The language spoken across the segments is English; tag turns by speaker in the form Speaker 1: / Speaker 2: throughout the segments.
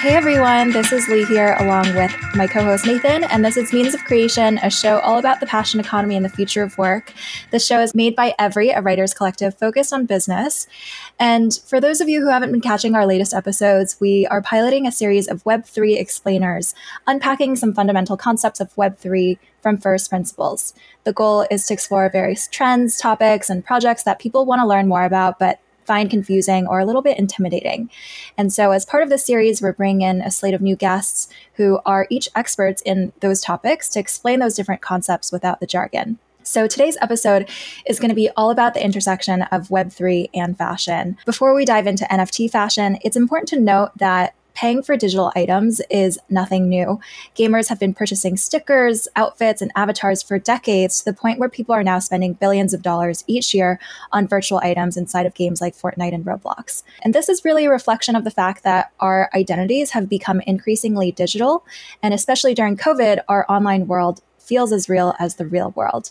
Speaker 1: Hey everyone, this is Lee here along with my co host Nathan, and this is Means of Creation, a show all about the passion economy and the future of work. The show is made by Every, a writers collective focused on business. And for those of you who haven't been catching our latest episodes, we are piloting a series of Web3 explainers, unpacking some fundamental concepts of Web3 from first principles. The goal is to explore various trends, topics, and projects that people want to learn more about, but find confusing or a little bit intimidating. And so, as part of this series, we're bringing in a slate of new guests who are each experts in those topics to explain those different concepts without the jargon. So, today's episode is going to be all about the intersection of Web3 and fashion. Before we dive into NFT fashion, it's important to note that paying for digital items is nothing new. Gamers have been purchasing stickers, outfits, and avatars for decades to the point where people are now spending billions of dollars each year on virtual items inside of games like Fortnite and Roblox. And this is really a reflection of the fact that our identities have become increasingly digital. And especially during COVID, our online world feels as real as the real world.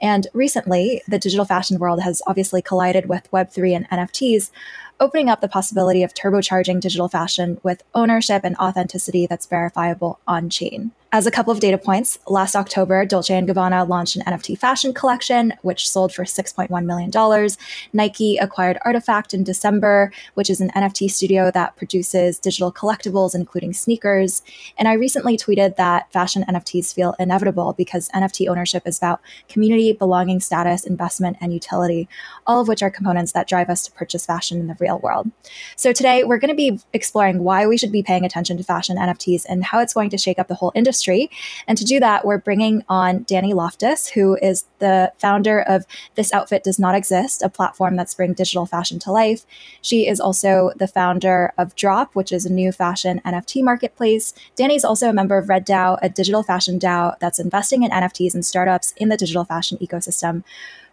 Speaker 1: And recently, the digital fashion world has obviously collided with Web3 and NFTs, opening up the possibility of turbocharging digital fashion with ownership and authenticity that's verifiable on chain. As a couple of data points, last October, Dolce & Gabbana launched an NFT fashion collection, which sold for $6.1 million. Nike acquired Artifact in December, which is an NFT studio that produces digital collectibles, including sneakers. And I recently tweeted that fashion NFTs feel inevitable because NFT ownership is about community, belonging status, investment, and utility, all of which are components that drive us to purchase fashion in the real world. So today, we're going to be exploring why we should be paying attention to fashion NFTs and how it's going to shake up the whole industry industry. And to do that, we're bringing on Dani Loftus, who is the founder of This Outfit Does Not Exist, a platform that's bringing digital fashion to life. She is also the founder of DRAUP, which is a new fashion NFT marketplace. Dani is also a member of Red DAO, a digital fashion DAO that's investing in NFTs and startups in the digital fashion ecosystem.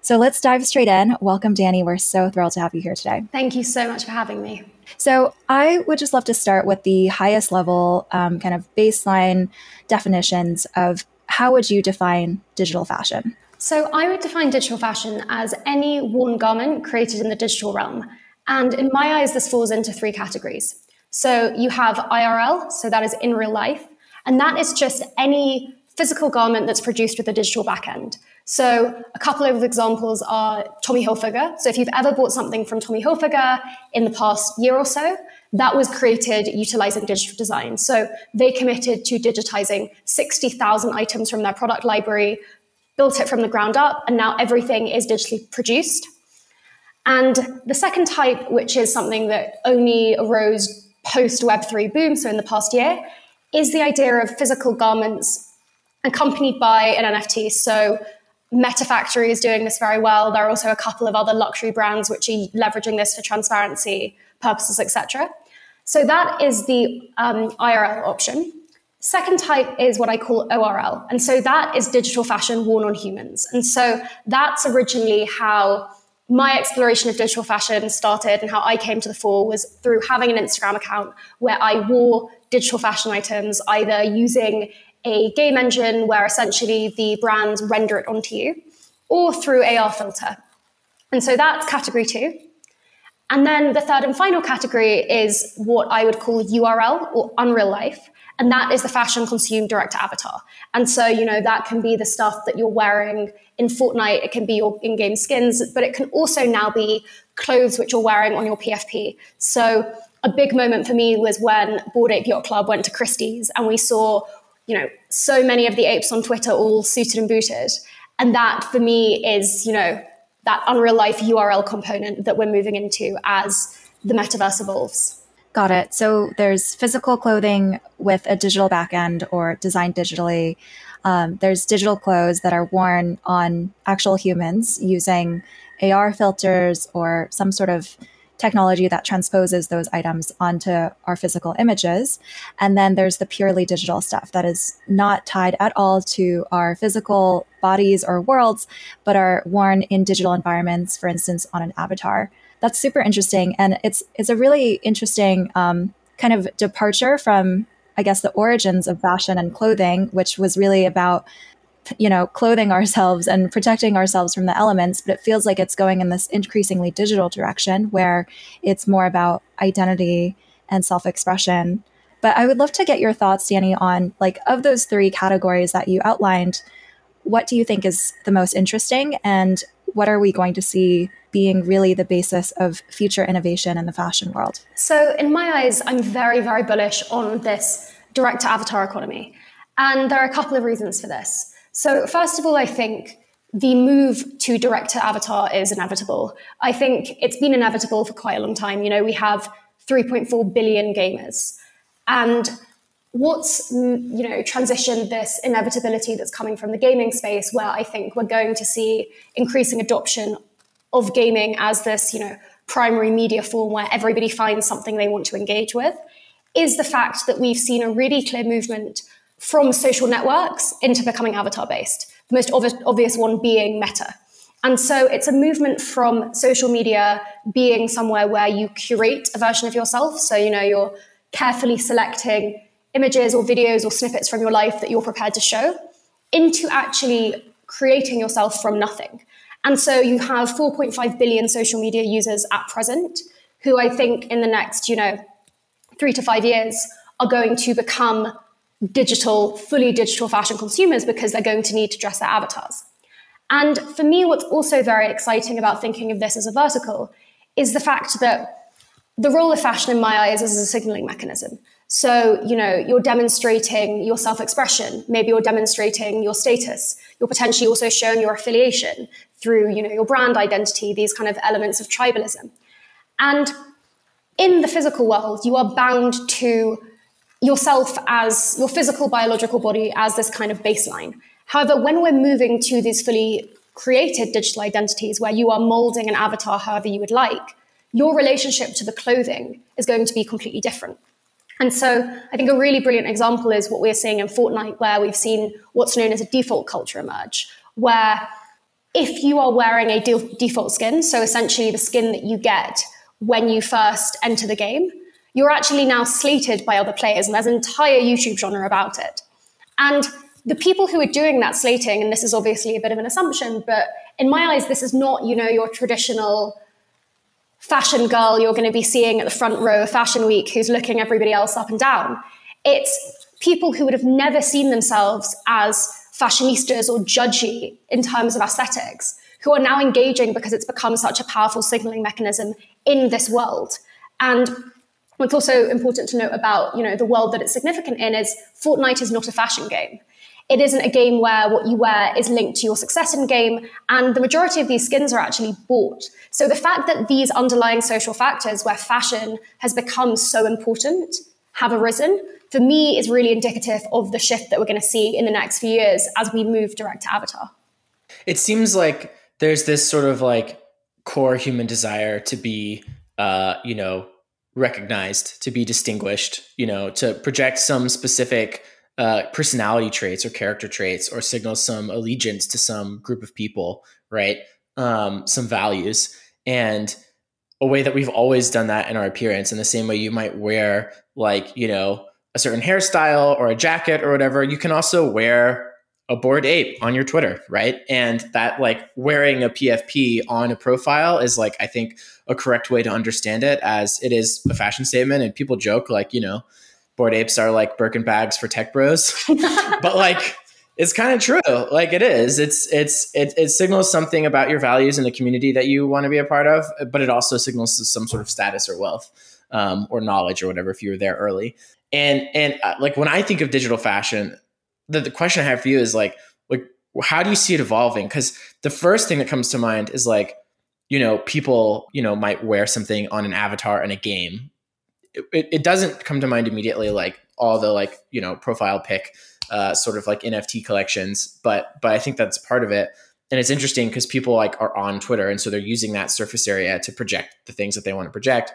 Speaker 1: So let's dive straight in. Welcome, Danny. We're so thrilled to have you here today.
Speaker 2: Thank you so much for having me.
Speaker 1: So, I would just love to start with the highest level um, kind of baseline definitions of how would you define digital fashion?
Speaker 2: So, I would define digital fashion as any worn garment created in the digital realm. And in my eyes, this falls into three categories. So, you have IRL, so that is in real life, and that is just any physical garment that's produced with a digital backend. So a couple of examples are Tommy Hilfiger. So if you've ever bought something from Tommy Hilfiger in the past year or so, that was created utilizing digital design. So they committed to digitizing 60,000 items from their product library, built it from the ground up, and now everything is digitally produced. And the second type, which is something that only arose post Web3 boom, so in the past year, is the idea of physical garments accompanied by an NFT. So Meta Factory is doing this very well. There are also a couple of other luxury brands which are leveraging this for transparency purposes, etc. So that is the um, IRL option. Second type is what I call ORL. And so that is digital fashion worn on humans. And so that's originally how my exploration of digital fashion started and how I came to the fore was through having an Instagram account where I wore digital fashion items, either using a game engine where essentially the brands render it onto you, or through AR filter. And so that's category two. And then the third and final category is what I would call URL or unreal life. And that is the fashion consumed direct avatar. And so, you know, that can be the stuff that you're wearing in Fortnite, it can be your in game skins, but it can also now be clothes which you're wearing on your PFP. So, a big moment for me was when Bored Ape Yacht Club went to Christie's and we saw you know, so many of the apes on Twitter all suited and booted. And that for me is, you know, that unreal life URL component that we're moving into as the metaverse evolves.
Speaker 1: Got it. So there's physical clothing with a digital backend or designed digitally. Um, there's digital clothes that are worn on actual humans using AR filters or some sort of technology that transposes those items onto our physical images. And then there's the purely digital stuff that is not tied at all to our physical bodies or worlds, but are worn in digital environments, for instance, on an avatar. That's super interesting. And it's, it's a really interesting um, kind of departure from, I guess, the origins of fashion and clothing, which was really about you know, clothing ourselves and protecting ourselves from the elements, but it feels like it's going in this increasingly digital direction where it's more about identity and self expression. But I would love to get your thoughts, Dani, on like of those three categories that you outlined, what do you think is the most interesting and what are we going to see being really the basis of future innovation in the fashion world?
Speaker 2: So, in my eyes, I'm very, very bullish on this direct to avatar economy. And there are a couple of reasons for this. So, first of all, I think the move to direct to avatar is inevitable. I think it's been inevitable for quite a long time. You know, we have 3.4 billion gamers. And what's mm, you know transitioned this inevitability that's coming from the gaming space where i think we're going to see increasing adoption of gaming as this you know primary media form where everybody finds something they want to engage with is the fact that we've seen a really clear movement from social networks into becoming avatar based the most obvious, obvious one being meta and so it's a movement from social media being somewhere where you curate a version of yourself so you know you're carefully selecting images or videos or snippets from your life that you're prepared to show into actually creating yourself from nothing. And so you have 4.5 billion social media users at present who I think in the next, you know, three to five years are going to become digital, fully digital fashion consumers because they're going to need to dress their avatars. And for me, what's also very exciting about thinking of this as a vertical is the fact that the role of fashion in my eyes is as a signaling mechanism. So, you know, you're demonstrating your self expression. Maybe you're demonstrating your status. You're potentially also showing your affiliation through, you know, your brand identity, these kind of elements of tribalism. And in the physical world, you are bound to yourself as your physical biological body as this kind of baseline. However, when we're moving to these fully created digital identities where you are molding an avatar however you would like, your relationship to the clothing is going to be completely different. And so I think a really brilliant example is what we're seeing in Fortnite, where we've seen what's known as a default culture emerge, where if you are wearing a de- default skin, so essentially the skin that you get when you first enter the game, you're actually now slated by other players, and there's an entire YouTube genre about it. And the people who are doing that slating, and this is obviously a bit of an assumption, but in my eyes, this is not, you know, your traditional fashion girl you're going to be seeing at the front row of Fashion Week who's looking everybody else up and down. It's people who would have never seen themselves as fashionistas or judgy in terms of aesthetics who are now engaging because it's become such a powerful signaling mechanism in this world. And what's also important to note about you know the world that it's significant in is Fortnite is not a fashion game. It isn't a game where what you wear is linked to your success in game, and the majority of these skins are actually bought. So the fact that these underlying social factors where fashion has become so important have arisen, for me, is really indicative of the shift that we're going to see in the next few years as we move direct to avatar.
Speaker 3: It seems like there's this sort of like core human desire to be, uh, you know, recognized, to be distinguished, you know, to project some specific uh, personality traits or character traits or signal some allegiance to some group of people, right? Um, some values. And a way that we've always done that in our appearance, in the same way you might wear, like, you know, a certain hairstyle or a jacket or whatever, you can also wear a bored ape on your Twitter, right? And that, like, wearing a PFP on a profile is, like, I think a correct way to understand it as it is a fashion statement. And people joke, like, you know, bored apes are like Birkin bags for tech bros. but like it's kind of true. Like it is. It's it's it, it signals something about your values and the community that you want to be a part of, but it also signals some sort of status or wealth um, or knowledge or whatever if you were there early. And and uh, like when I think of digital fashion, the, the question I have for you is like like how do you see it evolving? Because the first thing that comes to mind is like you know people you know might wear something on an avatar in a game it, it doesn't come to mind immediately like all the like you know profile pic uh, sort of like NFT collections, but but I think that's part of it. And it's interesting because people like are on Twitter, and so they're using that surface area to project the things that they want to project.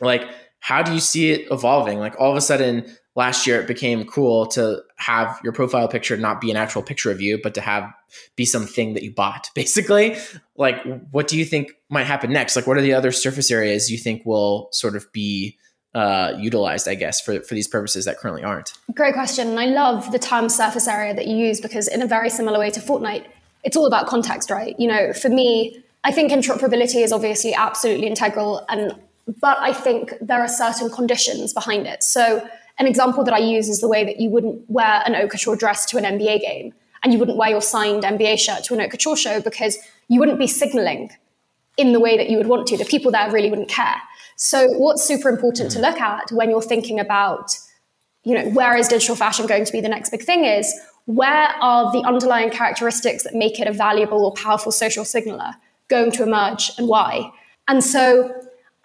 Speaker 3: Like, how do you see it evolving? Like all of a sudden, last year it became cool to have your profile picture not be an actual picture of you, but to have be something that you bought, basically. Like, what do you think might happen next? Like, what are the other surface areas you think will sort of be uh, utilized, I guess, for, for these purposes that currently aren't?
Speaker 2: Great question. And I love the term surface area that you use because, in a very similar way to Fortnite, it's all about context, right? You know, for me, I think interoperability is obviously absolutely integral, and but I think there are certain conditions behind it. So an example that I use is the way that you wouldn't wear an couture dress to an NBA game and you wouldn't wear your signed NBA shirt to an couture show because you wouldn't be signaling in the way that you would want to. The people there really wouldn't care. So what's super important to look at when you're thinking about, you know, where is digital fashion going to be the next big thing is where are the underlying characteristics that make it a valuable or powerful social signaler going to emerge and why? And so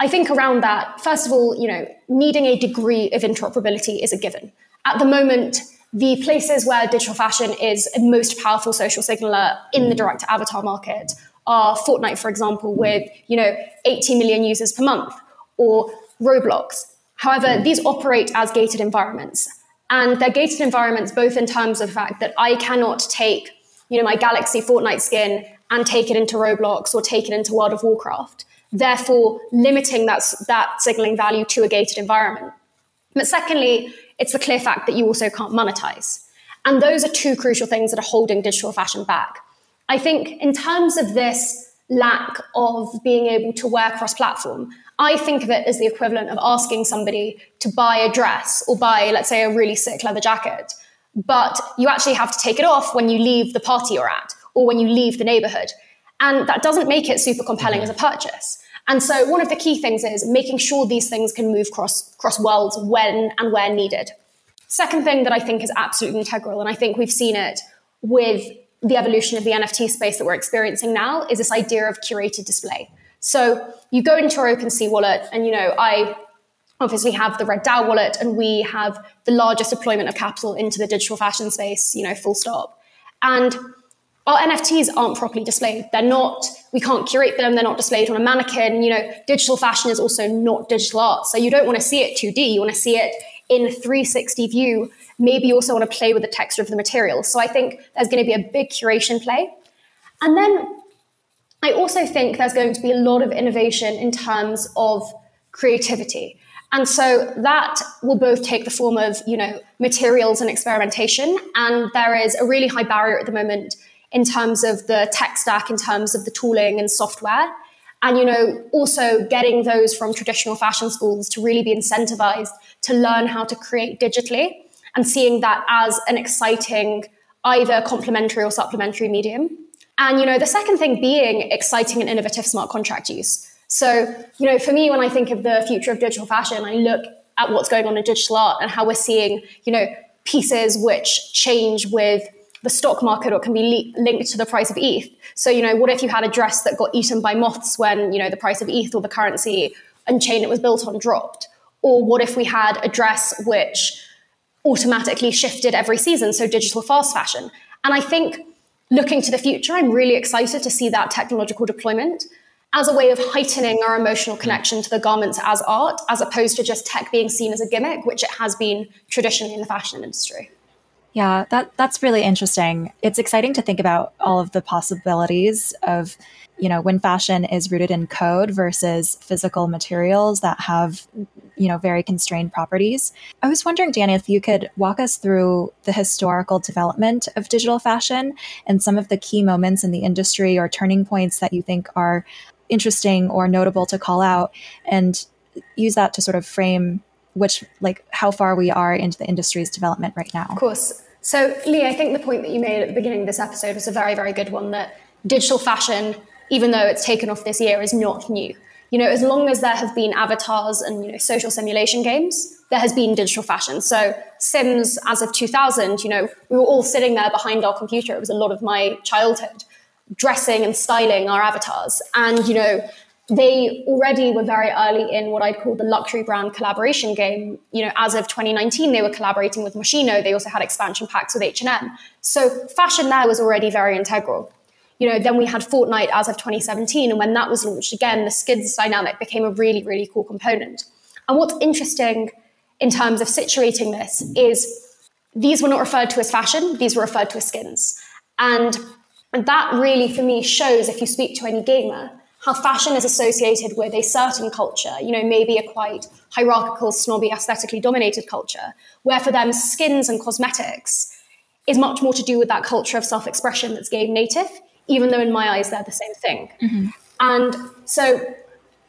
Speaker 2: I think around that, first of all, you know, needing a degree of interoperability is a given. At the moment, the places where digital fashion is a most powerful social signaler in the direct avatar market are Fortnite, for example, with you know 80 million users per month, or Roblox. However, these operate as gated environments, and they're gated environments both in terms of the fact that I cannot take you know my Galaxy Fortnite skin and take it into Roblox or take it into World of Warcraft, therefore limiting that that signaling value to a gated environment. But secondly, it's the clear fact that you also can't monetize. And those are two crucial things that are holding digital fashion back. I think, in terms of this lack of being able to wear cross platform, I think of it as the equivalent of asking somebody to buy a dress or buy, let's say, a really sick leather jacket, but you actually have to take it off when you leave the party you're at or when you leave the neighborhood. And that doesn't make it super compelling mm-hmm. as a purchase. And so one of the key things is making sure these things can move cross cross worlds when and where needed. Second thing that I think is absolutely integral, and I think we've seen it with the evolution of the NFT space that we're experiencing now, is this idea of curated display. So you go into our OpenSea wallet, and you know, I obviously have the Red DAO wallet, and we have the largest deployment of capital into the digital fashion space, you know, full stop. And our NFTs aren't properly displayed. They're not, we can't curate them. They're not displayed on a mannequin. You know, digital fashion is also not digital art. So you don't want to see it 2D. You want to see it in 360 view. Maybe you also want to play with the texture of the material. So I think there's going to be a big curation play. And then I also think there's going to be a lot of innovation in terms of creativity. And so that will both take the form of, you know, materials and experimentation. And there is a really high barrier at the moment in terms of the tech stack, in terms of the tooling and software. And, you know, also getting those from traditional fashion schools to really be incentivized to learn how to create digitally and seeing that as an exciting, either complementary or supplementary medium. And, you know, the second thing being exciting and innovative smart contract use. So, you know, for me, when I think of the future of digital fashion, I look at what's going on in digital art and how we're seeing, you know, pieces which change with the stock market or can be le- linked to the price of ETH. So, you know, what if you had a dress that got eaten by moths when, you know, the price of ETH or the currency and chain it was built on dropped? Or what if we had a dress which automatically shifted every season, so digital fast fashion? And I think looking to the future, I'm really excited to see that technological deployment as a way of heightening our emotional connection to the garments as art, as opposed to just tech being seen as a gimmick, which it has been traditionally in the fashion industry.
Speaker 1: Yeah, that that's really interesting. It's exciting to think about all of the possibilities of, you know, when fashion is rooted in code versus physical materials that have, you know, very constrained properties. I was wondering, Dani, if you could walk us through the historical development of digital fashion and some of the key moments in the industry or turning points that you think are interesting or notable to call out and use that to sort of frame which like how far we are into the industry's development right now.
Speaker 2: Of course. So, Lee, I think the point that you made at the beginning of this episode was a very, very good one that digital fashion, even though it's taken off this year, is not new. You know, as long as there have been avatars and you know social simulation games, there has been digital fashion. So Sims, as of 2000, you know, we were all sitting there behind our computer. It was a lot of my childhood, dressing and styling our avatars. And you know, they already were very early in what I'd call the luxury brand collaboration game. You know, as of 2019, they were collaborating with Moschino. They also had expansion packs with H&M. So fashion there was already very integral. You know, then we had Fortnite as of 2017, and when that was launched again, the skins dynamic became a really, really cool component. And what's interesting in terms of situating this is these were not referred to as fashion; these were referred to as skins, and that really, for me, shows if you speak to any gamer how fashion is associated with a certain culture, you know, maybe a quite hierarchical, snobby, aesthetically dominated culture, where for them skins and cosmetics is much more to do with that culture of self expression that's game native, even though in my eyes they're the same thing. Mm-hmm. And so,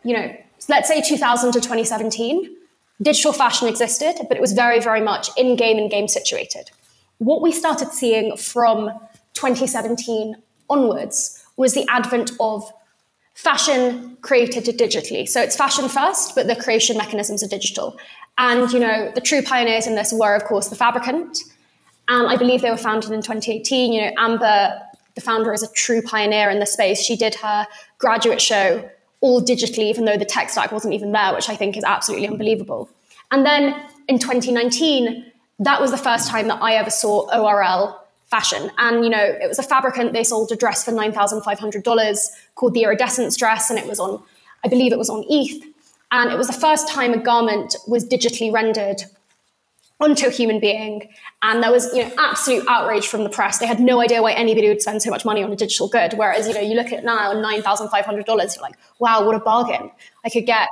Speaker 2: you know, let's say 2000 to 2017, digital fashion existed, but it was very, very much in game and game situated. What we started seeing from 2017 onwards was the advent of fashion created digitally. So it's fashion first, but the creation mechanisms are digital. And, you know, the true pioneers in this were, of course, the Fabricant. And I believe they were founded in 2018. You know, Amber, the founder, is a true pioneer in the space. She did her graduate show all digitally, even though the tech stack wasn't even there, which I think is absolutely unbelievable. And then in 2019, that was the first time that I ever saw ORL fashion. And, you know, it was a fabricant. They sold a dress for $9,500 called the Iridescence dress. And it was on, I believe it was on ETH. And it was the first time a garment was digitally rendered onto a human being. And there was, you know, absolute outrage from the press. They had no idea why anybody would spend so much money on a digital good. Whereas, you know, you look at now, $9,500, you're like, wow, what a bargain. I could get,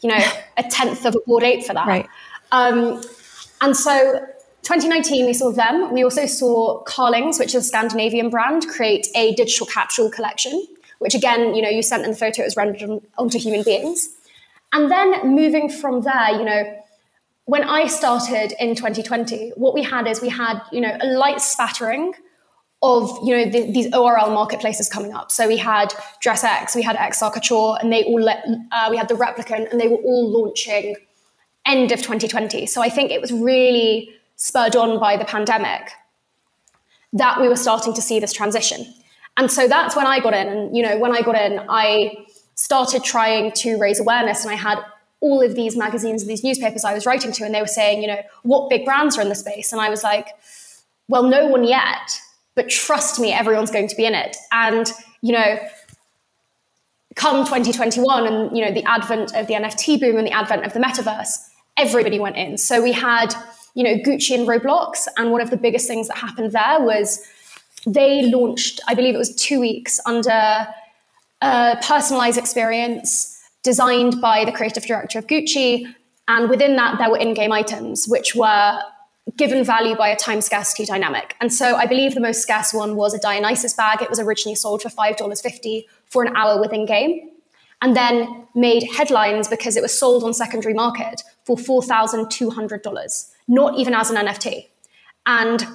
Speaker 2: you know, a tenth of a Bored Ape for that.
Speaker 1: Right.
Speaker 2: Um, and so 2019, we saw them. We also saw Carlings, which is a Scandinavian brand, create a digital capsule collection, which again, you know, you sent in the photo, it was rendered on, onto human beings. And then moving from there, you know, when I started in 2020, what we had is we had, you know, a light spattering of, you know, the, these ORL marketplaces coming up. So we had DressX, we had XR Couture, and they all, let, uh, we had the Replicant, and they were all launching end of 2020. So I think it was really spurred on by the pandemic that we were starting to see this transition. And so that's when I got in. And, you know, when I got in, I started trying to raise awareness and I had all of these magazines and these newspapers I was writing to, and they were saying, you know, what big brands are in the space? And I was like, well, no one yet, but trust me, everyone's going to be in it. And, you know, come 2021 and, you know, the advent of the NFT boom and the advent of the metaverse, everybody went in. So we had, you know, Gucci and Roblox. And one of the biggest things that happened there was they launched, I believe it was two weeks under a personalized experience designed by the creative director of Gucci. And within that, there were in game items, which were given value by a time scarcity dynamic. And so I believe the most scarce one was a Dionysus bag. It was originally sold for $5.50 for an hour within game and then made headlines because it was sold on secondary market for $4,200, not even as an NFT. And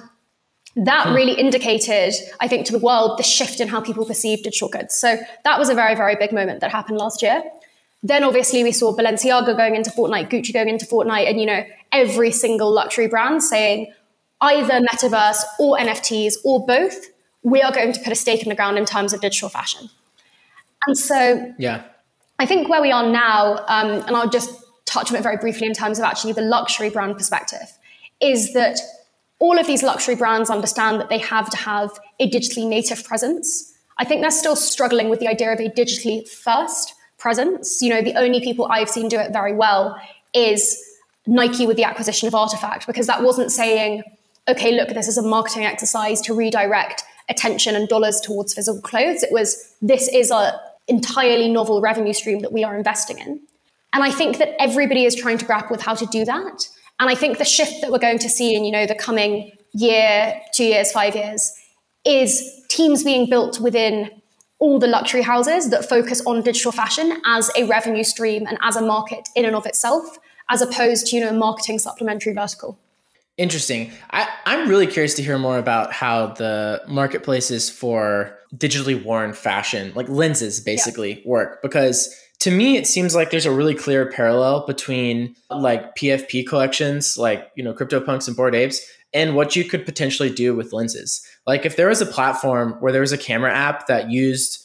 Speaker 2: that hmm. really indicated, I think, to the world the shift in how people perceive digital goods. So that was a very, very big moment that happened last year. Then obviously we saw Balenciaga going into Fortnite, Gucci going into Fortnite, and you know every single luxury brand saying either metaverse or NFTs or both. We are going to put a stake in the ground in terms of digital fashion. And so,
Speaker 3: yeah,
Speaker 2: I think where we are now, um, and I'll just touch on it very briefly in terms of actually the luxury brand perspective, is that all of these luxury brands understand that they have to have a digitally native presence. I think they're still struggling with the idea of a digitally first presence. You know, the only people I've seen do it very well is Nike with the acquisition of Artifact, because that wasn't saying, okay, look, this is a marketing exercise to redirect attention and dollars towards physical clothes. It was, this is a entirely novel revenue stream that we are investing in. And I think that everybody is trying to grapple with how to do that. And I think the shift that we're going to see in, you know, the coming year, two years, five years, is teams being built within all the luxury houses that focus on digital fashion as a revenue stream and as a market in and of itself, as opposed to, you know, marketing supplementary vertical.
Speaker 3: Interesting. I, I'm really curious to hear more about how the marketplaces for digitally worn fashion, like lenses basically, yeah. work. Because to me, it seems like there's a really clear parallel between like PFP collections, like, you know, CryptoPunks and bored Apes, and what you could potentially do with lenses. Like if there was a platform where there was a camera app that used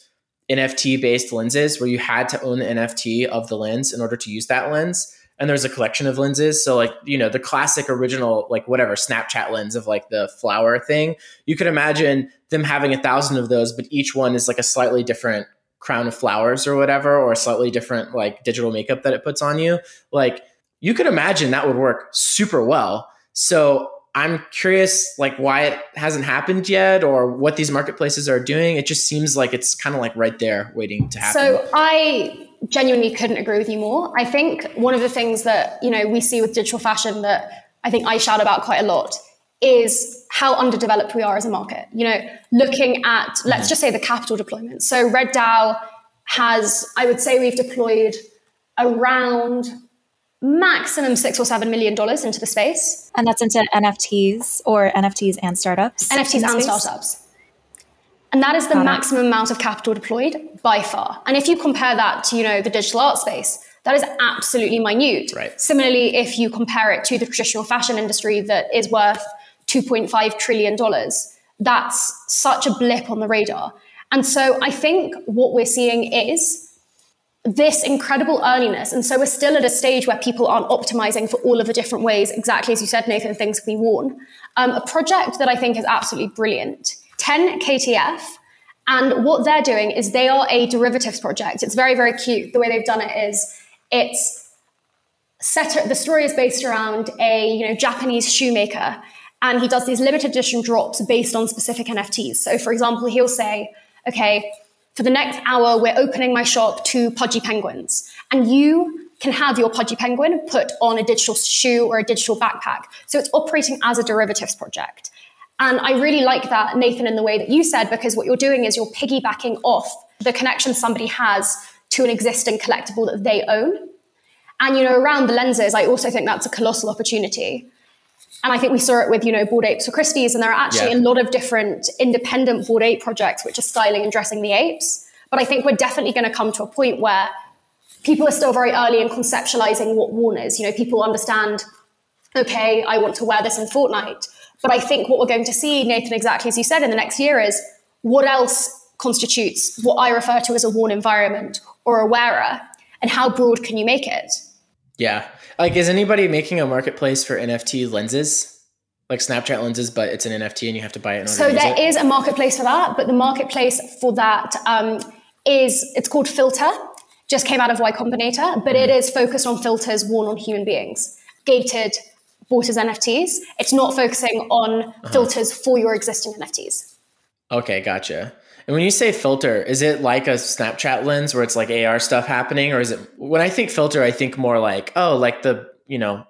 Speaker 3: NFT based lenses where you had to own the NFT of the lens in order to use that lens, and there's a collection of lenses. So like, you know, the classic original, like whatever Snapchat lens of like the flower thing, you could imagine them having a thousand of those, but each one is like a slightly different crown of flowers or whatever, or a slightly different like digital makeup that it puts on you. Like you could imagine that would work super well. So I'm curious, like, why it hasn't happened yet, or what these marketplaces are doing. It just seems like it's kind of like right there, waiting to happen.
Speaker 2: So I genuinely couldn't agree with you more. I think one of the things that you know we see with digital fashion that I think I shout about quite a lot is how underdeveloped we are as a market. You know, looking at let's just say the capital deployment. So Red DAO has, I would say, we've deployed around maximum six or seven million dollars into the space.
Speaker 1: And that's into NFTs or NFTs and startups?
Speaker 2: NFTs and space? startups. And that is the Got maximum it. amount of capital deployed by far. And if you compare that to, you know, the digital art space, that is absolutely minute.
Speaker 3: Right.
Speaker 2: Similarly, if you compare it to the traditional fashion industry that is worth $2.5 trillion, that's such a blip on the radar. And so I think what we're seeing is this incredible earliness. And so we're still at a stage where people aren't optimizing for all of the different ways, exactly as you said, Nathan, things can be worn. Um, a project that I think is absolutely brilliant 10KTF. And what they're doing is they are a derivatives project. It's very, very cute. The way they've done it is it's set, the story is based around a you know Japanese shoemaker and he does these limited edition drops based on specific NFTs. So, for example, he'll say, okay, for the next hour, we're opening my shop to pudgy penguins. And you can have your pudgy penguin put on a digital shoe or a digital backpack. So it's operating as a derivatives project. And I really like that, Nathan, in the way that you said, because what you're doing is you're piggybacking off the connection somebody has to an existing collectible that they own. And, you know, around the lenses, I also think that's a colossal opportunity and I think we saw it with, you know, Bored Apes for Christie's, and there are actually yeah. a lot of different independent Bored Ape projects which are styling and dressing the apes. But I think we're definitely going to come to a point where people are still very early in conceptualizing what worn is. You know, people understand, okay, I want to wear this in Fortnite. But I think what we're going to see, Nathan, exactly as you said, in the next year is what else constitutes what I refer to as a worn environment or a wearer, and how broad can you make it?
Speaker 3: Yeah. Like, is anybody making a marketplace for NFT lenses? Like Snapchat lenses, but it's an NFT and you have to buy it.
Speaker 2: so there is a marketplace for that, but the marketplace for that um, is it's called Filter. Just came out of Y Combinator, but mm. it is focused on filters worn on human beings, gated, bought as NFTs. It's not focusing on uh-huh. filters for your existing NFTs.
Speaker 3: Okay, gotcha. And when you say filter, is it like a Snapchat lens where it's like AR stuff happening, or is it when I think filter, I think more like oh, like the you know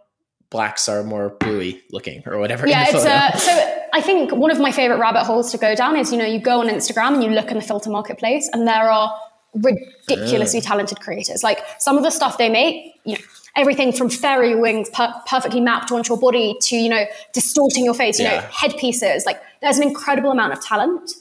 Speaker 3: blacks are more bluey looking or whatever.
Speaker 2: Yeah, it's uh, so I think one of my favorite rabbit holes to go down is you know you go on Instagram and you look in the filter marketplace, and there are ridiculously uh. talented creators. Like some of the stuff they make, you know, everything from fairy wings per- perfectly mapped onto your body to you know distorting your face, you yeah. know, headpieces. Like there's an incredible amount of talent.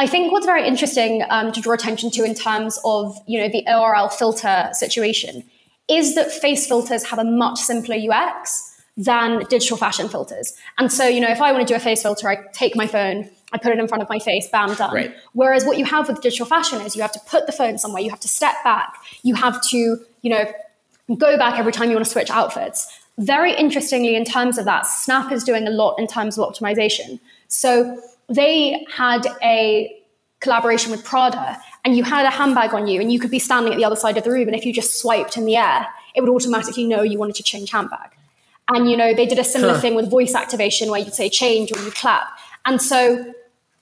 Speaker 2: I think what's very interesting um, to draw attention to in terms of you know the ORL filter situation is that face filters have a much simpler UX than digital fashion filters. And so you know if I want to do a face filter, I take my phone, I put it in front of my face, bam, done.
Speaker 3: Right.
Speaker 2: Whereas what you have with digital fashion is you have to put the phone somewhere, you have to step back, you have to you know go back every time you want to switch outfits. Very interestingly, in terms of that, Snap is doing a lot in terms of optimization. So they had a collaboration with Prada and you had a handbag on you and you could be standing at the other side of the room and if you just swiped in the air, it would automatically know you wanted to change handbag. And you know, they did a similar thing with voice activation where you would say change or you clap. And so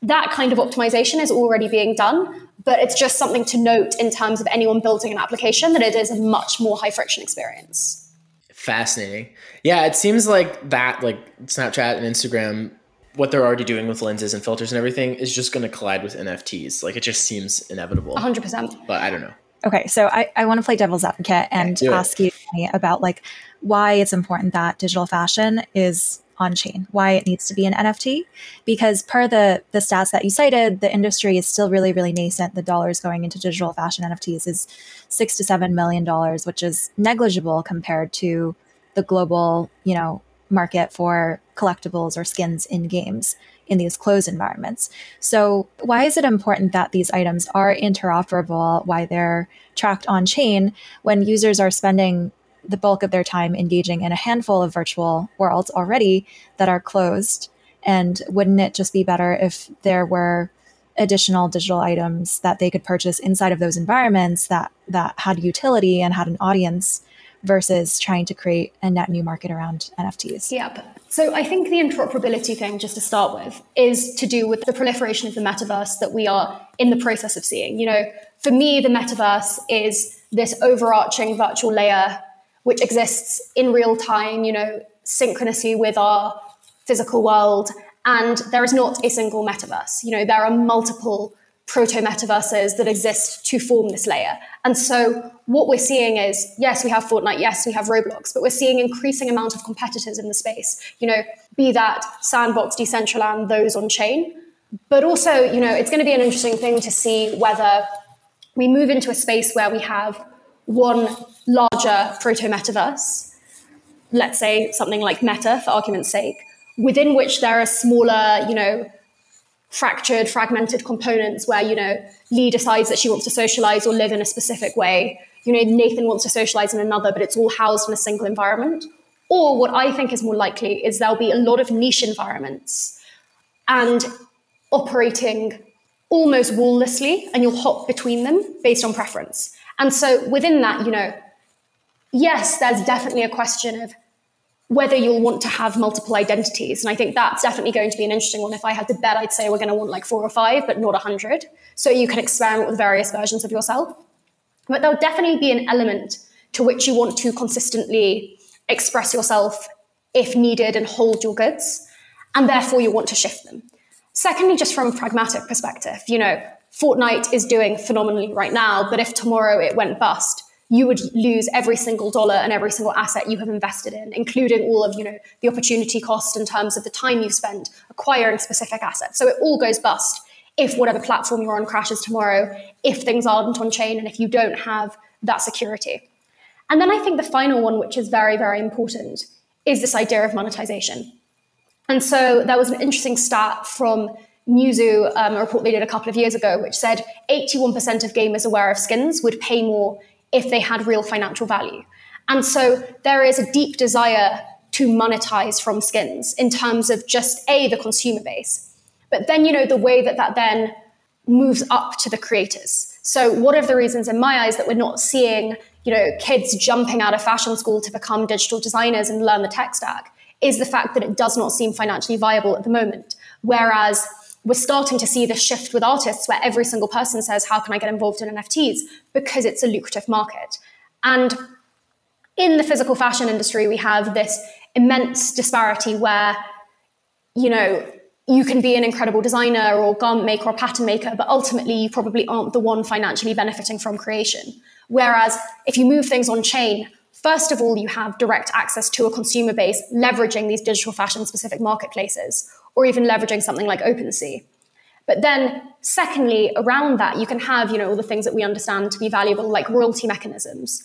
Speaker 2: that kind of optimization is already being done, but it's just something to note in terms of anyone building an application that it is a much more high friction experience.
Speaker 3: Fascinating. Yeah, it seems like that, like Snapchat and Instagram what they're already doing with lenses and filters and everything is just going to collide with NFTs. Like it just seems inevitable.
Speaker 2: 100%.
Speaker 3: But I don't know.
Speaker 1: Okay, so I, I want to play devil's advocate and okay, ask it. you about like why it's important that digital fashion is on chain, why it needs to be an NFT. Because per the the stats that you cited, the industry is still really, really nascent. The dollars going into digital fashion NFTs is six to seven million dollars, which is negligible compared to the global, you know, market for collectibles or skins in games in these closed environments. So, why is it important that these items are interoperable, why they're tracked on chain when users are spending the bulk of their time engaging in a handful of virtual worlds already that are closed? And wouldn't it just be better if there were additional digital items that they could purchase inside of those environments that that had utility and had an audience versus trying to create a net new market around NFTs.
Speaker 2: Yep. So I think the interoperability thing, just to start with, is to do with the proliferation of the metaverse that we are in the process of seeing. You know, for me, the metaverse is this overarching virtual layer which exists in real time, you know, synchronously with our physical world. And there is not a single metaverse. You know, there are multiple proto metaverses that exist to form this layer. And so what we're seeing is yes, we have Fortnite, yes, we have Roblox, but we're seeing increasing amount of competitors in the space. You know, be that Sandbox, Decentraland, those on chain. But also, you know, it's going to be an interesting thing to see whether we move into a space where we have one larger proto metaverse, let's say something like Meta for argument's sake, within which there are smaller, you know, fractured, fragmented components where, you know, Lee decides that she wants to socialize or live in a specific way. You know, Nathan wants to socialize in another, but it's all housed in a single environment. Or what I think is more likely is there'll be a lot of niche environments and operating almost walllessly, and you'll hop between them based on preference. And so within that, you know, yes, there's definitely a question of whether you'll want to have multiple identities. And I think that's definitely going to be an interesting one. If I had to bet, I'd say we're going to want like four or five, but not a hundred. So you can experiment with various versions of yourself. But there'll definitely be an element to which you want to consistently express yourself if needed and hold your goods. And therefore you want to shift them. Secondly, just from a pragmatic perspective, you know, Fortnite is doing phenomenally right now, but if tomorrow it went bust, you would lose every single dollar and every single asset you have invested in, including all of you know the opportunity cost in terms of the time you've spent acquiring specific assets. So it all goes bust if whatever platform you're on crashes tomorrow, if things aren't on chain, and if you don't have that security. And then I think the final one, which is very, very important, is this idea of monetization. And so there was an interesting stat from Newzoo, um, a report they did a couple of years ago, which said 81% of gamers aware of skins would pay more if they had real financial value. And so there is a deep desire to monetize from skins in terms of just A, the consumer base. But then, you know, the way that that then moves up to the creators. So one of the reasons in my eyes that we're not seeing, you know, kids jumping out of fashion school to become digital designers and learn the tech stack is the fact that it does not seem financially viable at the moment. Whereas we're starting to see this shift with artists where every single person says, How can I get involved in NFTs? Because it's a lucrative market. And in the physical fashion industry, we have this immense disparity where, you know, you can be an incredible designer or garment maker or pattern maker, but ultimately you probably aren't the one financially benefiting from creation. Whereas if you move things on chain, first of all, you have direct access to a consumer base leveraging these digital fashion specific marketplaces or even leveraging something like OpenSea. But then, secondly, around that, you can have, you know, all the things that we understand to be valuable, like royalty mechanisms,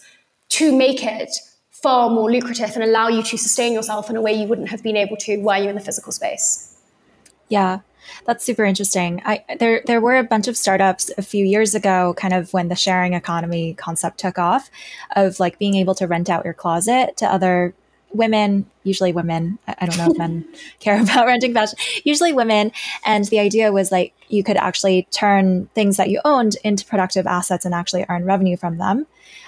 Speaker 2: to make it far more lucrative and allow you to sustain yourself in a way you wouldn't have been able to were you in the physical space.
Speaker 1: Yeah, that's super interesting. I, there, there were a bunch of startups a few years ago, kind of when the sharing economy concept took off, of like being able to rent out your closet to other women, usually women. I don't know if men care about renting fashion. Usually women. And the idea was like you could actually turn things that you owned into productive assets and actually earn revenue from them.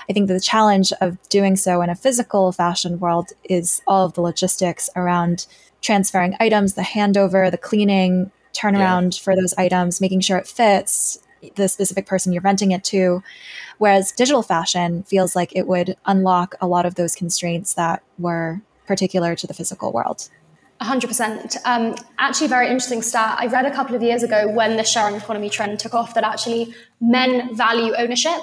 Speaker 1: I think the challenge of doing so in a physical fashion world is all of the logistics around transferring items, the handover, the cleaning, turnaround yeah. for those items, making sure it fits the specific person you're renting it to. Whereas digital fashion feels like it would unlock a lot of those constraints that were particular to the physical world.
Speaker 2: 100%. Um, actually, very interesting stat. I read a couple of years ago when the sharing economy trend took off that actually men value ownership,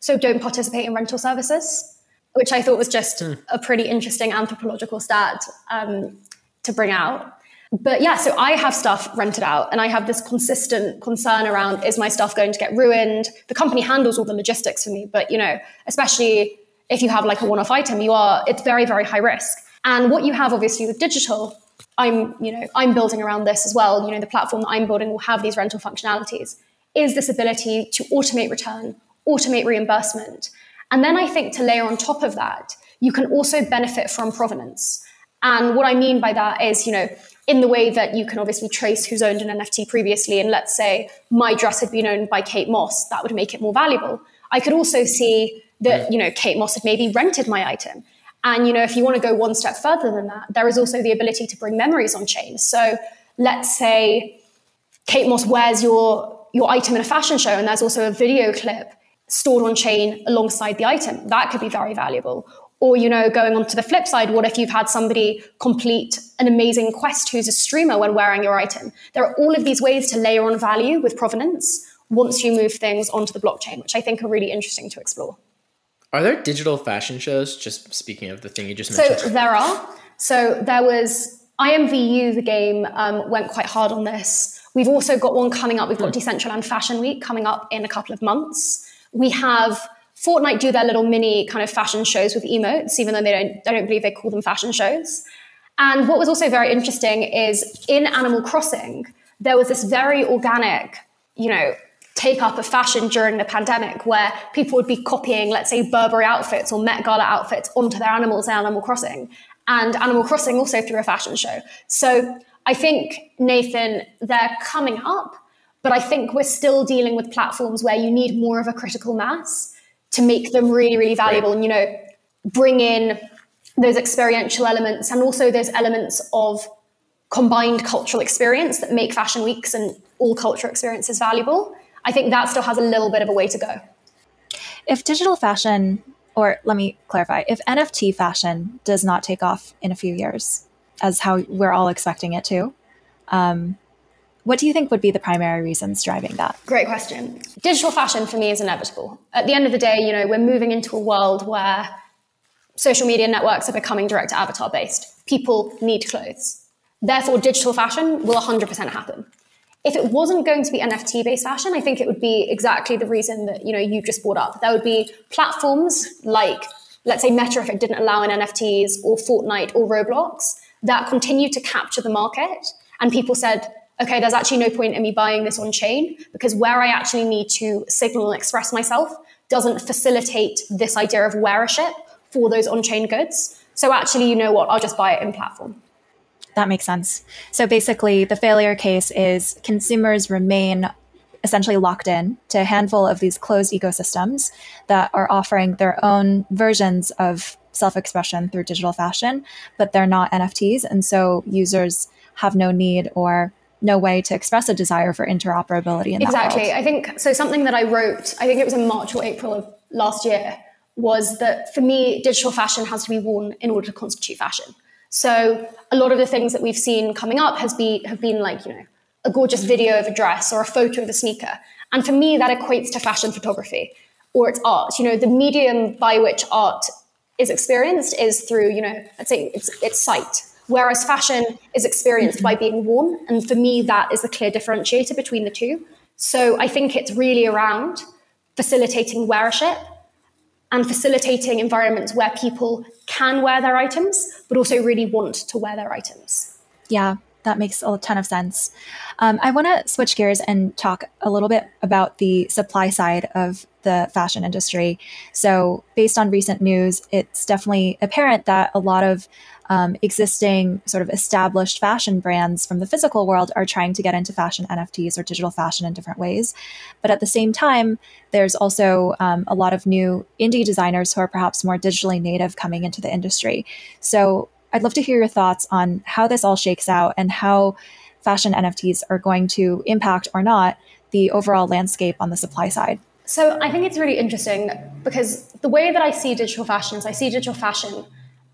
Speaker 2: so don't participate in rental services, which I thought was just mm. a pretty interesting anthropological stat um, to bring out but yeah, so I have stuff rented out and I have this consistent concern around is my stuff going to get ruined? The company handles all the logistics for me, but you know, especially if you have like a one-off item, you are it's very very high risk. And what you have obviously with digital, I'm, you know, I'm building around this as well. You know, the platform that I'm building will have these rental functionalities. Is this ability to automate return, automate reimbursement. And then I think to layer on top of that, you can also benefit from provenance. And what I mean by that is, you know, in the way that you can obviously trace who's owned an NFT previously. And let's say my dress had been owned by Kate Moss, that would make it more valuable. I could also see that, you know, Kate Moss had maybe rented my item. And, you know, if you want to go one step further than that, there is also the ability to bring memories on chain. So let's say Kate Moss wears your, your item in a fashion show and there's also a video clip stored on chain alongside the item. That could be very valuable. Or, you know, going on to the flip side, what if you've had somebody complete an amazing quest who's a streamer when wearing your item? There are all of these ways to layer on value with provenance, once you move things onto the blockchain, which I think are really interesting to explore.
Speaker 3: Are there digital fashion shows? Just speaking of the thing you just
Speaker 2: mentioned. So there are. So there was IMVU, the game, um, went quite hard on this. We've also got one coming up. We've got hmm. Decentraland Fashion Week coming up in a couple of months. We have Fortnite do their little mini kind of fashion shows with emotes, even though they don't, I don't believe they call them fashion shows. And what was also very interesting is in Animal Crossing, there was this very organic, you know, take up of fashion during the pandemic where people would be copying, let's say, Burberry outfits or Met Gala outfits onto their animals in Animal Crossing. And Animal Crossing also threw a fashion show. So I think, Nathan, they're coming up, but I think we're still dealing with platforms where you need more of a critical mass to make them really, really valuable right. and, you know, bring in those experiential elements and also those elements of combined cultural experience that make fashion weeks and all cultural experiences valuable. I think that still has a little bit of a way to go.
Speaker 1: If digital fashion, or let me clarify, if NFT fashion does not take off in a few years, as how we're all expecting it to, um, what do you think would be the primary reasons driving that?
Speaker 2: Great question. Digital fashion for me is inevitable. At the end of the day, you know, we're moving into a world where social media networks are becoming direct to avatar based. People need clothes. Therefore, digital fashion will 100% happen. If it wasn't going to be NFT based fashion, I think it would be exactly the reason that you know you just brought up. There would be platforms like, let's say, Meta if it didn't allow in NFTs, or Fortnite or Roblox that continue to capture the market. And people said, okay, there's actually no point in me buying this on chain because where I actually need to signal and express myself doesn't facilitate this idea of wearership for those on chain goods. So actually, you know what? I'll just buy it in platform.
Speaker 1: That makes sense. So basically, the failure case is consumers remain essentially locked in to a handful of these closed ecosystems that are offering their own versions of self expression through digital fashion, but they're not NFTs. And so users have no need or no way to express a desire for interoperability in
Speaker 2: exactly. i think so something that i wrote i think it was in march or april of last year was that for me digital fashion has to be worn in order to constitute fashion. So a lot of the things that we've seen coming up has been have been like you know a gorgeous video of a dress or a photo of a sneaker. And for me that equates to fashion photography or it's art. You know the medium by which art is experienced is through you know let's say it's it's sight Whereas fashion is experienced by being worn. And for me, that is the clear differentiator between the two. So I think it's really around facilitating wearership and facilitating environments where people can wear their items, but also really want to wear their items.
Speaker 1: Yeah, that makes a ton of sense. Um, I want to switch gears and talk a little bit about the supply side of the fashion industry. So, based on recent news, it's definitely apparent that a lot of um, existing sort of established fashion brands from the physical world are trying to get into fashion NFTs or digital fashion in different ways. But at the same time, there's also um, a lot of new indie designers who are perhaps more digitally native coming into the industry. So I'd love to hear your thoughts on how this all shakes out and how fashion NFTs are going to impact or not the overall landscape on the supply side.
Speaker 2: So I think it's really interesting because the way that I see digital fashion is I see digital fashion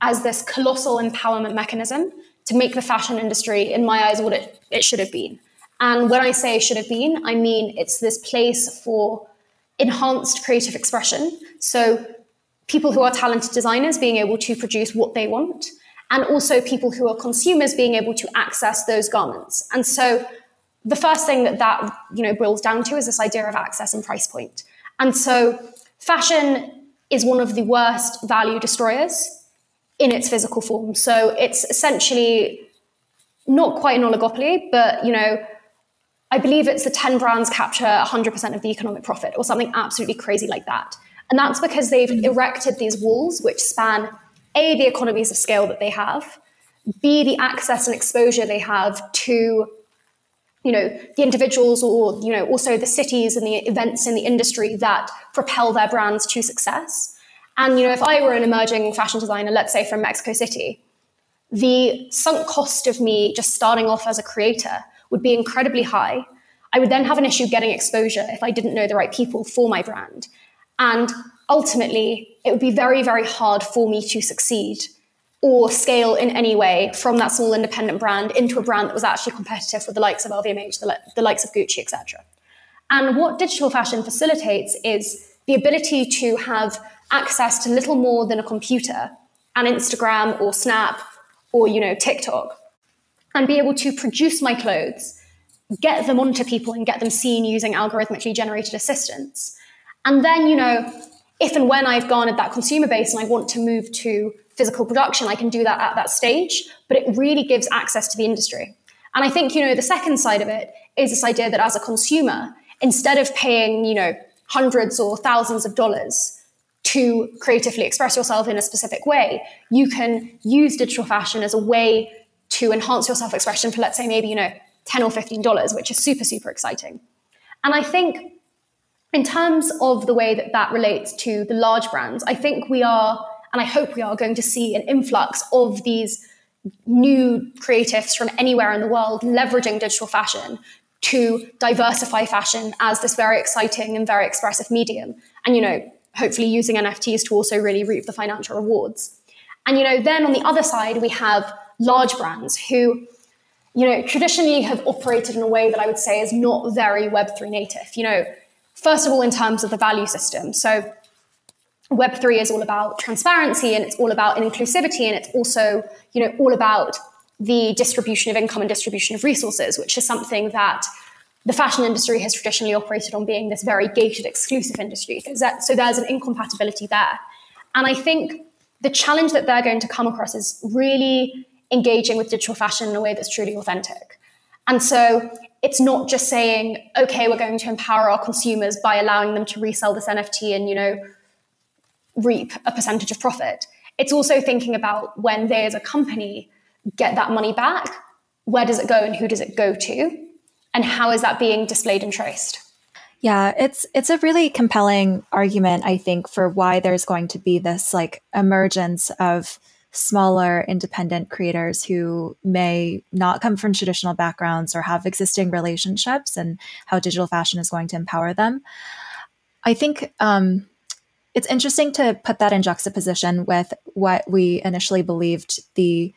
Speaker 2: as this colossal empowerment mechanism to make the fashion industry, in my eyes, what it, it should have been. And when I say should have been, I mean it's this place for enhanced creative expression. So people who are talented designers being able to produce what they want, and also people who are consumers being able to access those garments. And so the first thing that that you know boils down to is this idea of access and price point. And so fashion is one of the worst value destroyers in its physical form. So it's essentially not quite an oligopoly, but you know, I believe it's the 10 brands capture 100% of the economic profit or something absolutely crazy like that. And that's because they've mm. erected these walls which span A, the economies of scale that they have, B, the access and exposure they have to you know the individuals or you know also the cities and the events in the industry that propel their brands to success and you know, if I were an emerging fashion designer, let's say from Mexico City, the sunk cost of me just starting off as a creator would be incredibly high. I would then have an issue getting exposure if I didn't know the right people for my brand. And ultimately, it would be very, very hard for me to succeed or scale in any way from that small independent brand into a brand that was actually competitive with the likes of LVMH, the, the likes of Gucci, etc. And what digital fashion facilitates is the ability to have access to little more than a computer and Instagram or Snap or, you know, TikTok and be able to produce my clothes, get them onto people and get them seen using algorithmically generated assistants. And then, you know, if and when I've garnered that consumer base and I want to move to physical production, I can do that at that stage, but it really gives access to the industry. And I think, you know, the second side of it is this idea that as a consumer, instead of paying, you know, hundreds or thousands of dollars to creatively express yourself in a specific way, you can use digital fashion as a way to enhance your self expression for, let's say, maybe, you know, 10 or $15, which is super, super exciting. And I think in terms of the way that that relates to the large brands, I think we are, and I hope we are, going to see an influx of these new creatives from anywhere in the world leveraging digital fashion to diversify fashion as this very exciting and very expressive medium. And, you know, hopefully using NFTs to also really reap the financial rewards. And, you know, then on the other side, we have large brands who, you know, traditionally have operated in a way that I would say is not very Web3 native. You know, first of all, in terms of the value system. So, Web3 is all about transparency and it's all about inclusivity and it's also, you know, all about the distribution of income and distribution of resources, which is something that the fashion industry has traditionally operated on being this very gated, exclusive industry. So, there's an incompatibility there. And I think the challenge that they're going to come across is really engaging with digital fashion in a way that's truly authentic. And so it's not just saying, okay, we're going to empower our consumers by allowing them to resell this NFT and, you know, reap a percentage of profit. It's also thinking about when they as a company get that money back, where does it go and who does it go to? And how is that being displayed and traced?
Speaker 1: Yeah, it's it's a really compelling argument, I think, for why there's going to be this like emergence of smaller independent creators who may not come from traditional backgrounds or have existing relationships and how digital fashion is going to empower them. I think um, it's interesting to put that in juxtaposition with what we initially believed the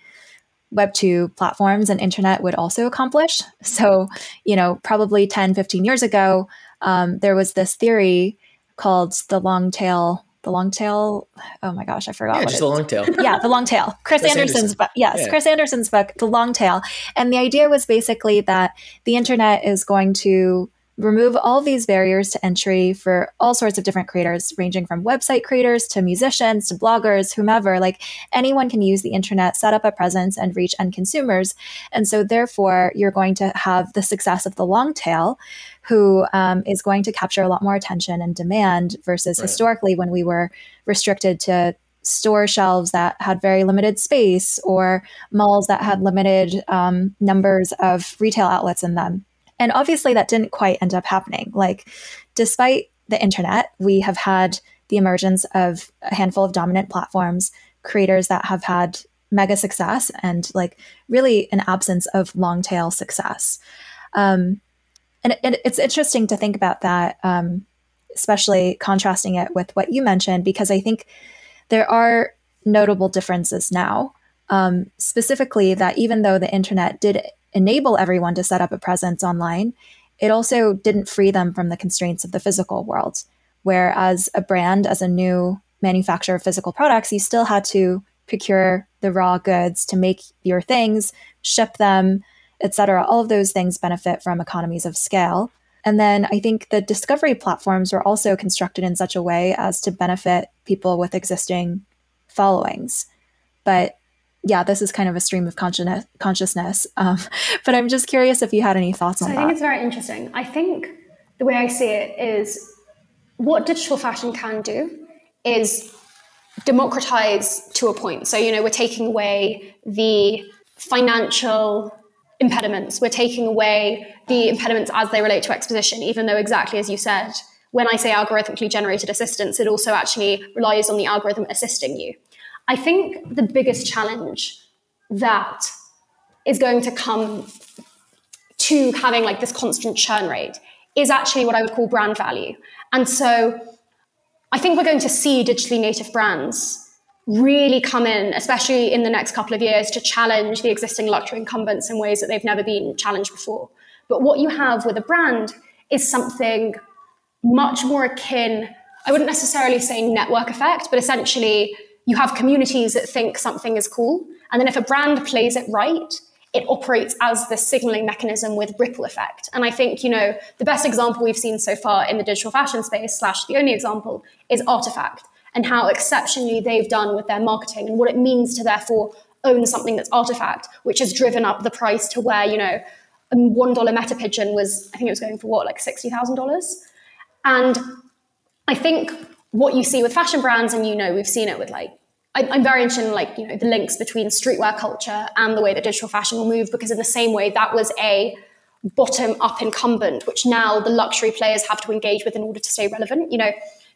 Speaker 1: Web2 platforms and internet would also accomplish. So, you know, probably 10, 15 years ago, um, there was this theory called the long tail. The long tail. Oh my gosh, I forgot.
Speaker 3: Yeah, just the long tail.
Speaker 1: Yeah, the long tail. Chris, Chris Anderson's Anderson. book. Yes, yeah. Chris Anderson's book, The Long Tail. And the idea was basically that the internet is going to remove all these barriers to entry for all sorts of different creators, ranging from website creators to musicians to bloggers, whomever. Like anyone can use the internet, set up a presence, and reach end consumers. And so, therefore, you're going to have the success of the long tail, who um, is going to capture a lot more attention and demand versus right. historically when we were restricted to store shelves that had very limited space or malls that had limited um, numbers of retail outlets in them. And obviously, that didn't quite end up happening. Like, despite the internet, we have had the emergence of a handful of dominant platforms, creators that have had mega success, and like really an absence of long tail success. Um, and it, it's interesting to think about that, um, especially contrasting it with what you mentioned, because I think there are notable differences now. Um, specifically, that even though the internet did enable everyone to set up a presence online, it also didn't free them from the constraints of the physical world. Whereas a brand, as a new manufacturer of physical products, you still had to procure the raw goods to make your things, ship them, etc. All of those things benefit from economies of scale. And then I think the discovery platforms were also constructed in such a way as to benefit people with existing followings. But yeah, this is kind of a stream of consciousness. consciousness. Um, but I'm just curious if you had any thoughts
Speaker 2: so
Speaker 1: on
Speaker 2: I
Speaker 1: that.
Speaker 2: I think it's very interesting. I think the way I see it is what digital fashion can do is democratize to a point. So, you know, we're taking away the financial impediments, we're taking away the impediments as they relate to exposition, even though, exactly as you said, when I say algorithmically generated assistance, it also actually relies on the algorithm assisting you. I think the biggest challenge that is going to come to having like this constant churn rate is actually what I would call brand value. And so I think we're going to see digitally native brands really come in, especially in the next couple of years, to challenge the existing luxury incumbents in ways that they've never been challenged before. But what you have with a brand is something much more akin, I wouldn't necessarily say network effect, but essentially you have communities that think something is cool. And then if a brand plays it right, it operates as the signaling mechanism with ripple effect. And I think, you know, the best example we've seen so far in the digital fashion space, slash the only example, is RTFKT and how exceptionally they've done with their marketing and what it means to therefore own something that's RTFKT, which has driven up the price to where, you know, a $1 meta pigeon was, I think it was going for what, like $60,000? And I think what you see with fashion brands, and you know, we've seen it with like I'm very interested in like you know the links between streetwear culture and the way that digital fashion will move because in the same way that was a bottom up incumbent which now the luxury players have to engage with in order to stay relevant. You know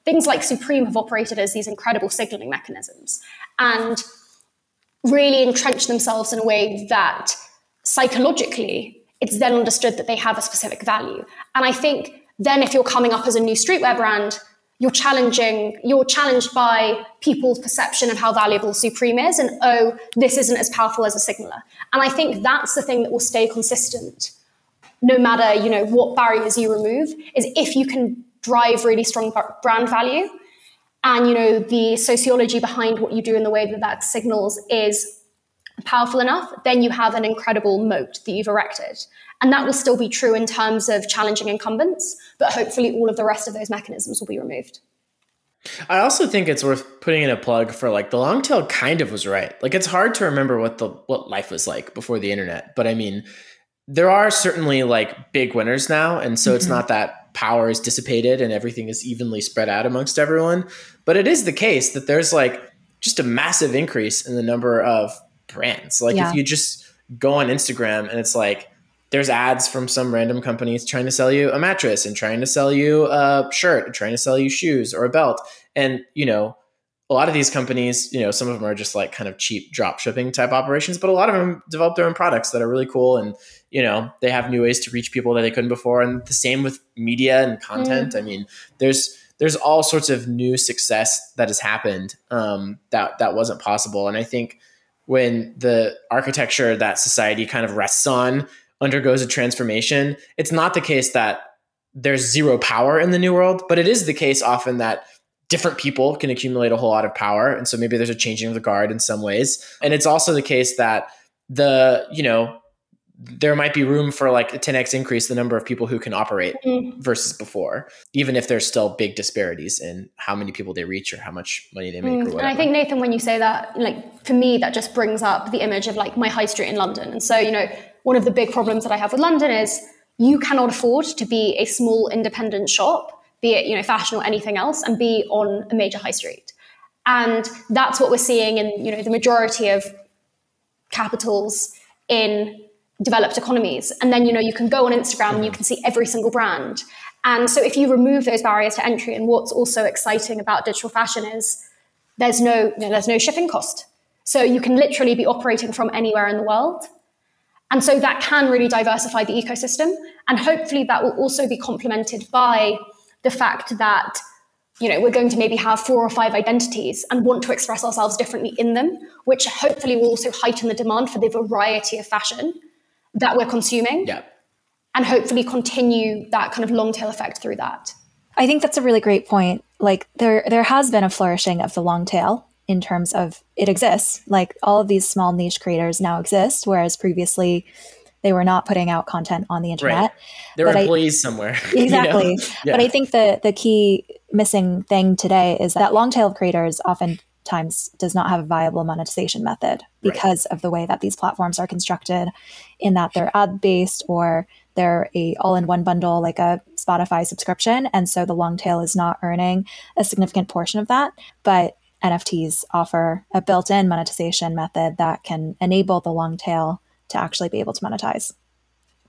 Speaker 2: things like supreme have operated as these incredible signaling mechanisms and really entrenched themselves in a way that psychologically it's then understood that they have a specific value. And i think then if you're coming up as a new streetwear brand you're challenging, you're challenged by people's perception of how valuable Supreme is, and oh, this isn't as powerful as a signaler. And I think that's the thing that will stay consistent, no matter you know what barriers you remove. Is if you can drive really strong brand value, and you know the sociology behind what you do in the way that that signals is powerful enough, then you have an incredible moat that you've erected. And that will still be true in terms of challenging incumbents, but hopefully all of the rest of those mechanisms will be removed.
Speaker 3: I also think it's worth putting in a plug for like the long tail kind of was right. Like it's hard to remember what the what life was like before the internet, but I mean there are certainly like big winners now and so mm-hmm. it's not that power is dissipated and everything is evenly spread out amongst everyone, but it is the case that there's like just a massive increase in the number of brands. Like yeah. if you just go on Instagram and it's like there's ads from some random companies trying to sell you a mattress and trying to sell you a shirt and trying to sell you shoes or a belt. And, you know, a lot of these companies, you know, some of them are just like kind of cheap drop shipping type operations, but a lot of them develop their own products that are really cool. And, you know, they have new ways to reach people that they couldn't before. And the same with media and content. Mm. I mean, there's, there's all sorts of new success that has happened um, that, that wasn't possible. And I think when the architecture that society kind of rests on undergoes a transformation, it's not the case that there's zero power in the new world, but it is the case often that different people can accumulate a whole lot of power. And so maybe there's a changing of the guard in some ways. And it's also the case that the, you know, there might be room for like a 10x increase the number of people who can operate mm-hmm. versus before, even if there's still big disparities in how many people they reach or how much money they make. Mm.
Speaker 2: And I think Nathan, when you say that, like for me, that just brings up the image of like my high street in London. And so, you know, one of the big problems that I have with London is you cannot afford to be a small independent shop, be it you know fashion or anything else, and be on a major high street. And that's what we're seeing in you know the majority of capitals in developed economies. And then you know you can go on Instagram and you can see every single brand. And so if you remove those barriers to entry, and what's also exciting about digital fashion is there's no you know, there's no shipping cost. So you can literally be operating from anywhere in the world. And so that can really diversify the ecosystem. And hopefully that will also be complemented by the fact that, you know, we're going to maybe have four or five identities and want to express ourselves differently in them, which hopefully will also heighten the demand for the variety of fashion that we're consuming.
Speaker 3: Yeah.
Speaker 2: And hopefully continue that kind of long tail effect through that.
Speaker 1: I think that's a really great point. Like there there has been a flourishing of the long tail in terms of it exists. Like all of these small niche creators now exist, whereas previously they were not putting out content on the internet. Right.
Speaker 3: There were employees I, somewhere.
Speaker 1: Exactly. You know? yeah. But I think the the key missing thing today is that long tail of creators oftentimes does not have a viable monetization method because right. of the way that these platforms are constructed in that they're ad based or they're a all-in-one bundle like a Spotify subscription and so the long tail is not earning a significant portion of that but NFTs offer a built in monetization method that can enable the long tail to actually be able to monetize.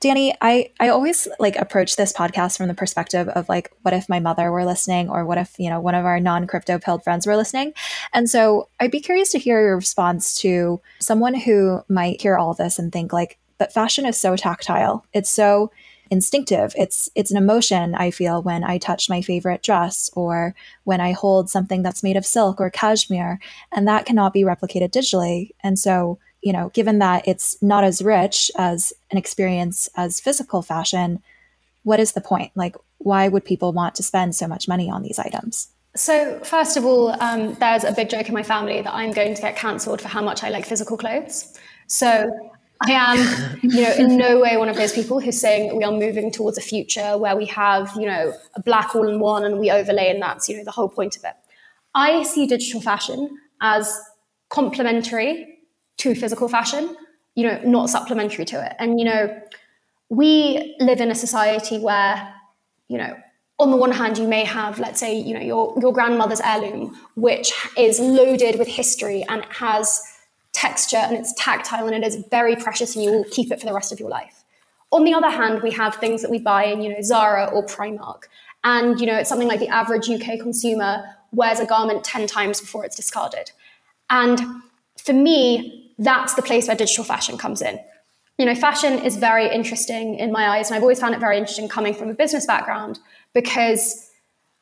Speaker 1: Dani, I, I always like approach this podcast from the perspective of like, what if my mother were listening or what if, you know, one of our non-crypto pilled friends were listening? And so I'd be curious to hear your response to someone who might hear all this and think like, but fashion is so tactile. It's so instinctive. It's it's an emotion I feel when I touch my favorite dress or when I hold something that's made of silk or cashmere, and that cannot be replicated digitally. And so, you know, given that it's not as rich as an experience as physical fashion, what is the point? Like, why would people want to spend so much money on these items?
Speaker 2: So, first of all, um, there's a big joke in my family that I'm going to get cancelled for how much I like physical clothes. So, I am, you know, in no way one of those people who's saying that we are moving towards a future where we have, you know, a black all in one and we overlay, and that's, you know, the whole point of it. I see digital fashion as complementary to physical fashion, you know, not supplementary to it. And, you know, we live in a society where, you know, on the one hand, you may have, let's say, you know, your, your grandmother's heirloom, which is loaded with history and has texture and it's tactile and it is very precious and you will keep it for the rest of your life. On the other hand, we have things that we buy in, you know, Zara or Primark. And, you know, it's something like the average UK consumer wears a garment 10 times before it's discarded. And for me, that's the place where digital fashion comes in. You know, fashion is very interesting in my eyes, and I've always found it very interesting coming from a business background because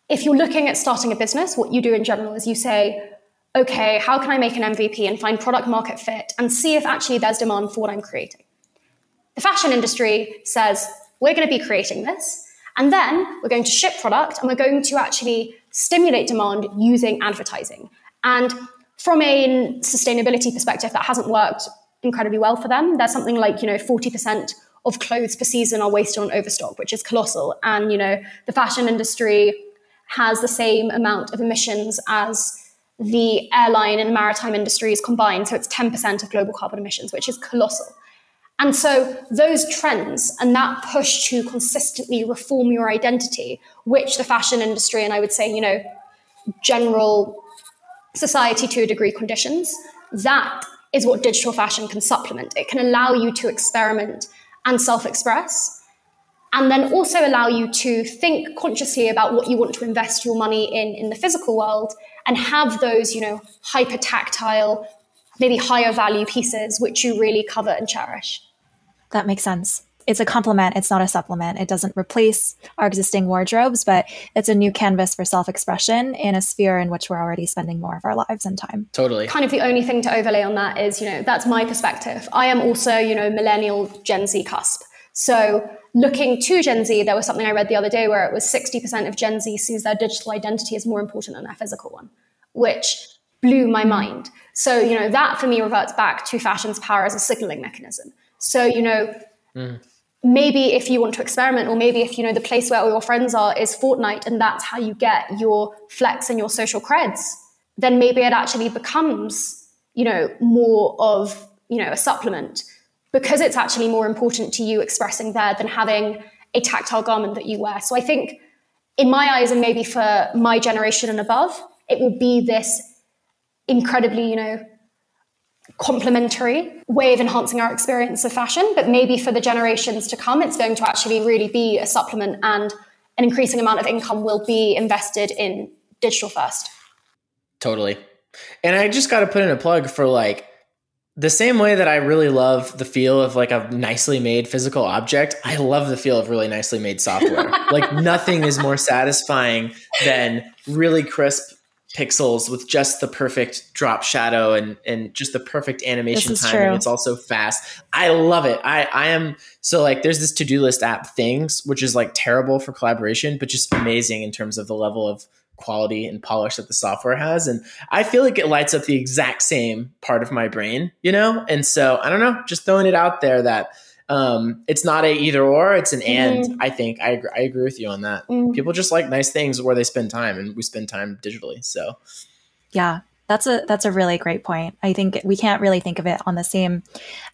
Speaker 2: if you're looking at starting a business, what you do in general is you say, okay, how can I make an MVP and find product market fit and see if actually there's demand for what I'm creating? The fashion industry says, we're going to be creating this, and then we're going to ship product and we're going to actually stimulate demand using advertising. And from a sustainability perspective, that hasn't worked incredibly well for them. There's something like, you know, 40% of clothes per season are wasted on overstock, which is colossal. And, you know, the fashion industry has the same amount of emissions as the airline and maritime industries combined. So it's 10% of global carbon emissions, which is colossal. And so those trends and that push to consistently reform your identity, which the fashion industry and I would say, you know, general society to a degree conditions, that is what digital fashion can supplement. It can allow you to experiment and self express, and then also allow you to think consciously about what you want to invest your money in in the physical world and have those, you know, hyper tactile, maybe higher value pieces which you really covet and cherish.
Speaker 1: That makes sense. It's a complement, it's not a supplement. It doesn't replace our existing wardrobes, but it's a new canvas for self expression in a sphere in which we're already spending more of our lives and time.
Speaker 3: Totally.
Speaker 2: Kind of the only thing to overlay on that is, you know, that's my perspective. I am also, you know, millennial Gen Z cusp. So looking to Gen Z, there was something I read the other day where it was 60% of Gen Z sees their digital identity as more important than their physical one, which blew my mind. So, you know, that for me reverts back to fashion's power as a signaling mechanism. So, you know, mm. maybe if you want to experiment, or maybe if you know the place where all your friends are is Fortnite and that's how you get your flex and your social creds, then maybe it actually becomes, you know, more of, you know, a supplement because it's actually more important to you expressing there than having a tactile garment that you wear. So I think in my eyes and maybe for my generation and above, it will be this incredibly, you know, complementary way of enhancing our experience of fashion. But maybe for the generations to come, it's going to actually really be a supplement and an increasing amount of income will be invested in digital first.
Speaker 3: Totally. And I just got to put in a plug for like the same way that I really love the feel of like a nicely made physical object, I love the feel of really nicely made software. like nothing is more satisfying than really crisp pixels with just the perfect drop shadow and and just the perfect animation true. it's also fast. I love it. I I am so like there's this to-do list app things which is like terrible for collaboration but just amazing in terms of the level of quality and polish that the software has. And I feel like it lights up the exact same part of my brain, you know? And so I don't know, just throwing it out there that um, it's not a either or, it's an and. Mm-hmm. I think I agree, I agree with you on that. Mm-hmm. People just like nice things where they spend time, and we spend time digitally. So,
Speaker 1: yeah, that's a that's a really great point. I think we can't really think of it on the same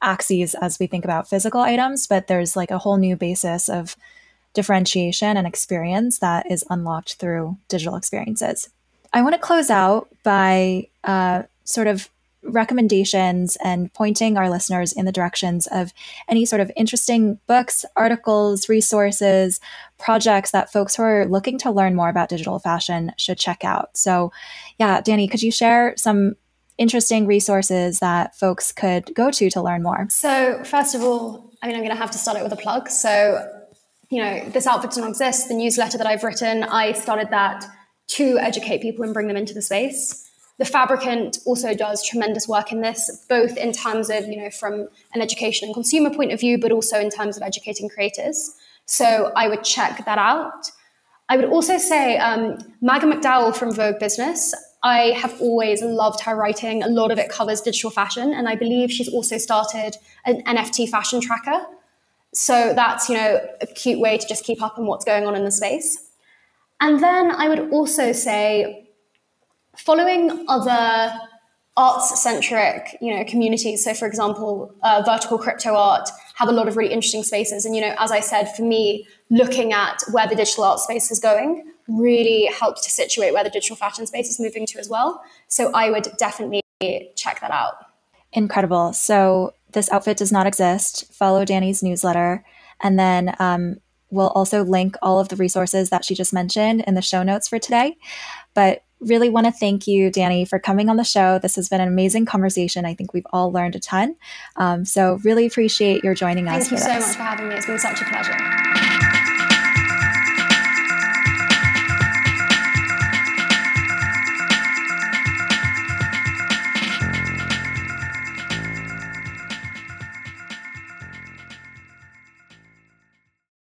Speaker 1: axes as we think about physical items, but there's like a whole new basis of differentiation and experience that is unlocked through digital experiences. I want to close out by uh, sort of recommendations and pointing our listeners in the directions of any sort of interesting books, articles, resources, projects that folks who are looking to learn more about digital fashion should check out. So, yeah, Dani, could you share some interesting resources that folks could go to to learn more?
Speaker 2: So, first of all, I mean, I'm going to have to start it with a plug. So, you know, this outfit doesn't exist, the newsletter that I've written, I started that to educate people and bring them into the space. The Fabricant also does tremendous work in this, both in terms of, you know, from an education and consumer point of view, but also in terms of educating creators. So I would check that out. I would also say um, Maggie McDowell from Vogue Business. I have always loved her writing. A lot of it covers digital fashion, and I believe she's also started an NFT fashion tracker. So that's you know a cute way to just keep up on what's going on in the space. And then I would also say following other arts centric you know communities so for example uh, vertical crypto art have a lot of really interesting spaces. And you know as i said for me looking at where the digital art space is going really helps to situate where the digital fashion space is moving to as well. So i would definitely check that out.
Speaker 1: Incredible. So this outfit does not exist follow Dani's newsletter and then um, we'll also link all of the resources that she just mentioned in the show notes for today but really want to thank you, Dani, for coming on the show. This has been an amazing conversation. I think we've all learned a ton. Um, so, really appreciate your joining
Speaker 2: thank
Speaker 1: us.
Speaker 2: Thank you so much for having me. It's been such a pleasure.